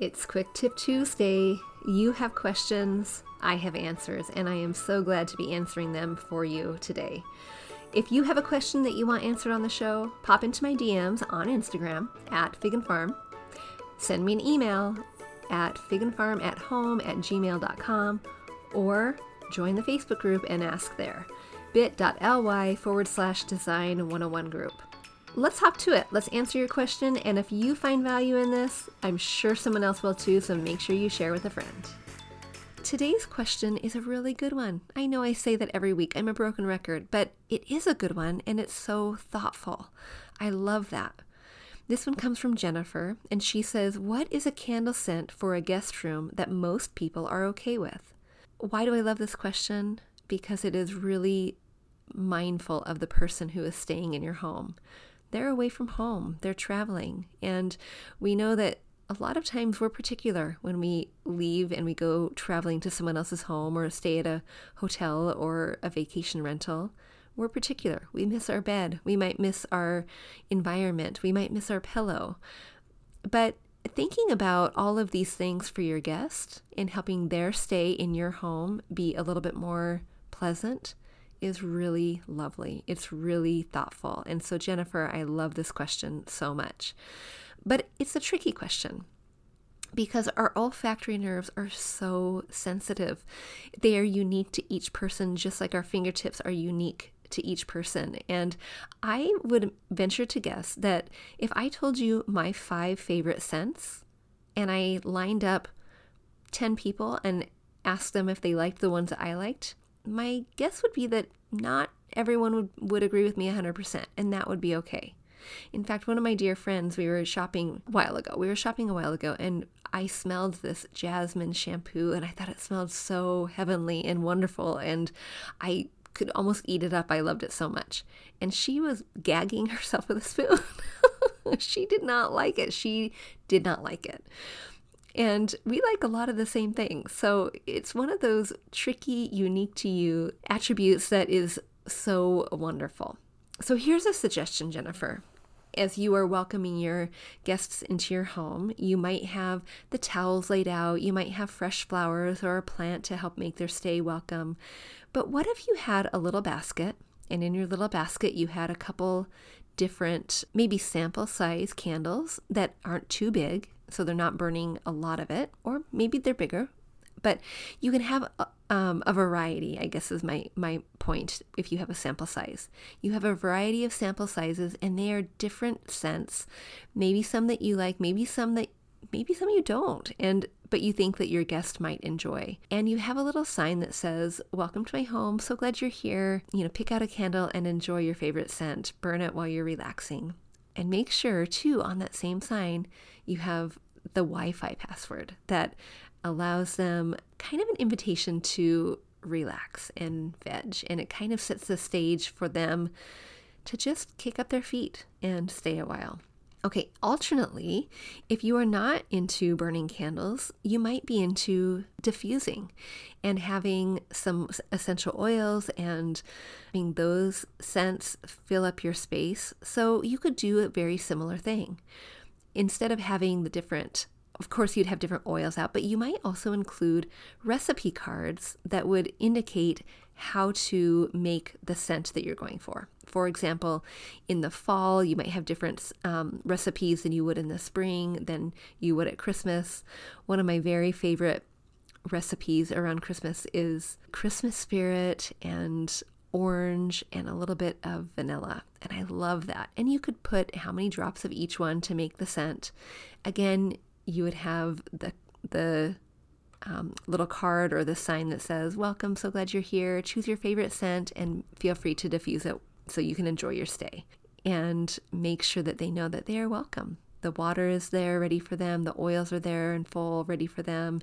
It's Quick Tip Tuesday. You have questions, I have answers, and I am so glad to be answering them for you today. If you have a question that you want answered on the show, pop into my DMs on Instagram at Fig and Farm. Send me an email at figandfarm at home at gmail.com or join the Facebook group and ask there bit.ly forward slash design 101 group. Let's hop to it. Let's answer your question. And if you find value in this, I'm sure someone else will too. So make sure you share with a friend. Today's question is a really good one. I know I say that every week. I'm a broken record, but it is a good one and it's so thoughtful. I love that. This one comes from Jennifer, and she says, What is a candle scent for a guest room that most people are okay with? Why do I love this question? Because it is really mindful of the person who is staying in your home. They're away from home, they're traveling, and we know that a lot of times we're particular when we leave and we go traveling to someone else's home or stay at a hotel or a vacation rental. We're particular. We miss our bed. We might miss our environment. We might miss our pillow. But thinking about all of these things for your guest and helping their stay in your home be a little bit more pleasant is really lovely. It's really thoughtful. And so, Jennifer, I love this question so much. But it's a tricky question because our olfactory nerves are so sensitive. They are unique to each person, just like our fingertips are unique to each person. And I would venture to guess that if I told you my five favorite scents and I lined up 10 people and asked them if they liked the ones that I liked, my guess would be that not everyone would, would agree with me 100%, and that would be okay. In fact, one of my dear friends, we were shopping a while ago. We were shopping a while ago, and I smelled this jasmine shampoo, and I thought it smelled so heavenly and wonderful. And I could almost eat it up. I loved it so much. And she was gagging herself with a spoon. she did not like it. She did not like it. And we like a lot of the same things. So it's one of those tricky, unique to you attributes that is so wonderful. So here's a suggestion, Jennifer. As you are welcoming your guests into your home, you might have the towels laid out, you might have fresh flowers or a plant to help make their stay welcome. But what if you had a little basket, and in your little basket, you had a couple different, maybe sample size candles that aren't too big, so they're not burning a lot of it, or maybe they're bigger, but you can have a, um, a variety i guess is my my point if you have a sample size. You have a variety of sample sizes and they are different scents. Maybe some that you like maybe some that maybe some you don't and but you think that your guest might enjoy. And you have a little sign that says welcome to my home so glad you're here. You know pick out a candle and enjoy your favorite scent. Burn it while you're relaxing and make sure too on that same sign you have the Wi-Fi password that allows them kind of an invitation to relax and veg. And it kind of sets the stage for them to just kick up their feet and stay a while. Okay, alternately, if you are not into burning candles, you might be into diffusing and having some essential oils and having those scents fill up your space. So you could do a very similar thing. Instead of having the different of course, you'd have different oils out, but you might also include recipe cards that would indicate how to make the scent that you're going for. For example, in the fall, you might have different um, recipes than you would in the spring, than you would at Christmas. One of my very favorite recipes around Christmas is Christmas spirit and orange and a little bit of vanilla. And I love that. And you could put how many drops of each one to make the scent. Again, you would have the the um, little card or the sign that says "Welcome, so glad you're here. Choose your favorite scent and feel free to diffuse it so you can enjoy your stay." And make sure that they know that they are welcome. The water is there ready for them. The oils are there and full, ready for them.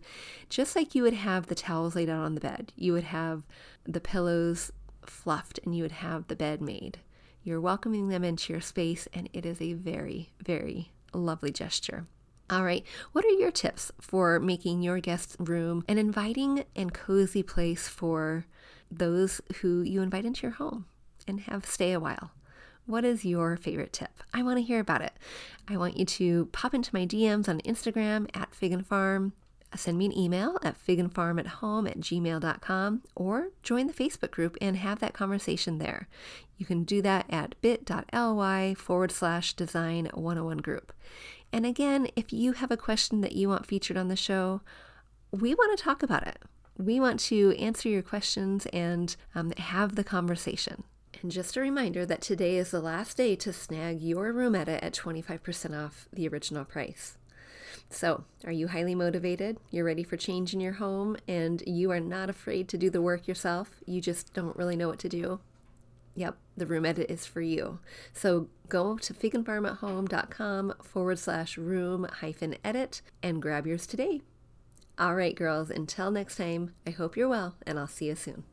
Just like you would have the towels laid out on the bed, you would have the pillows fluffed and you would have the bed made. You're welcoming them into your space, and it is a very, very lovely gesture. All right, what are your tips for making your guest room an inviting and cozy place for those who you invite into your home and have stay a while? What is your favorite tip? I want to hear about it. I want you to pop into my DMs on Instagram at Fig and Farm, send me an email at figandfarm at home at gmail.com, or join the Facebook group and have that conversation there. You can do that at bit.ly forward slash design 101 group. And again, if you have a question that you want featured on the show, we want to talk about it. We want to answer your questions and um, have the conversation. And just a reminder that today is the last day to snag your room edit at 25% off the original price. So, are you highly motivated? You're ready for change in your home and you are not afraid to do the work yourself? You just don't really know what to do? Yep, the room edit is for you. So go to figandfarmathome.com forward slash room hyphen edit and grab yours today. All right, girls, until next time, I hope you're well and I'll see you soon.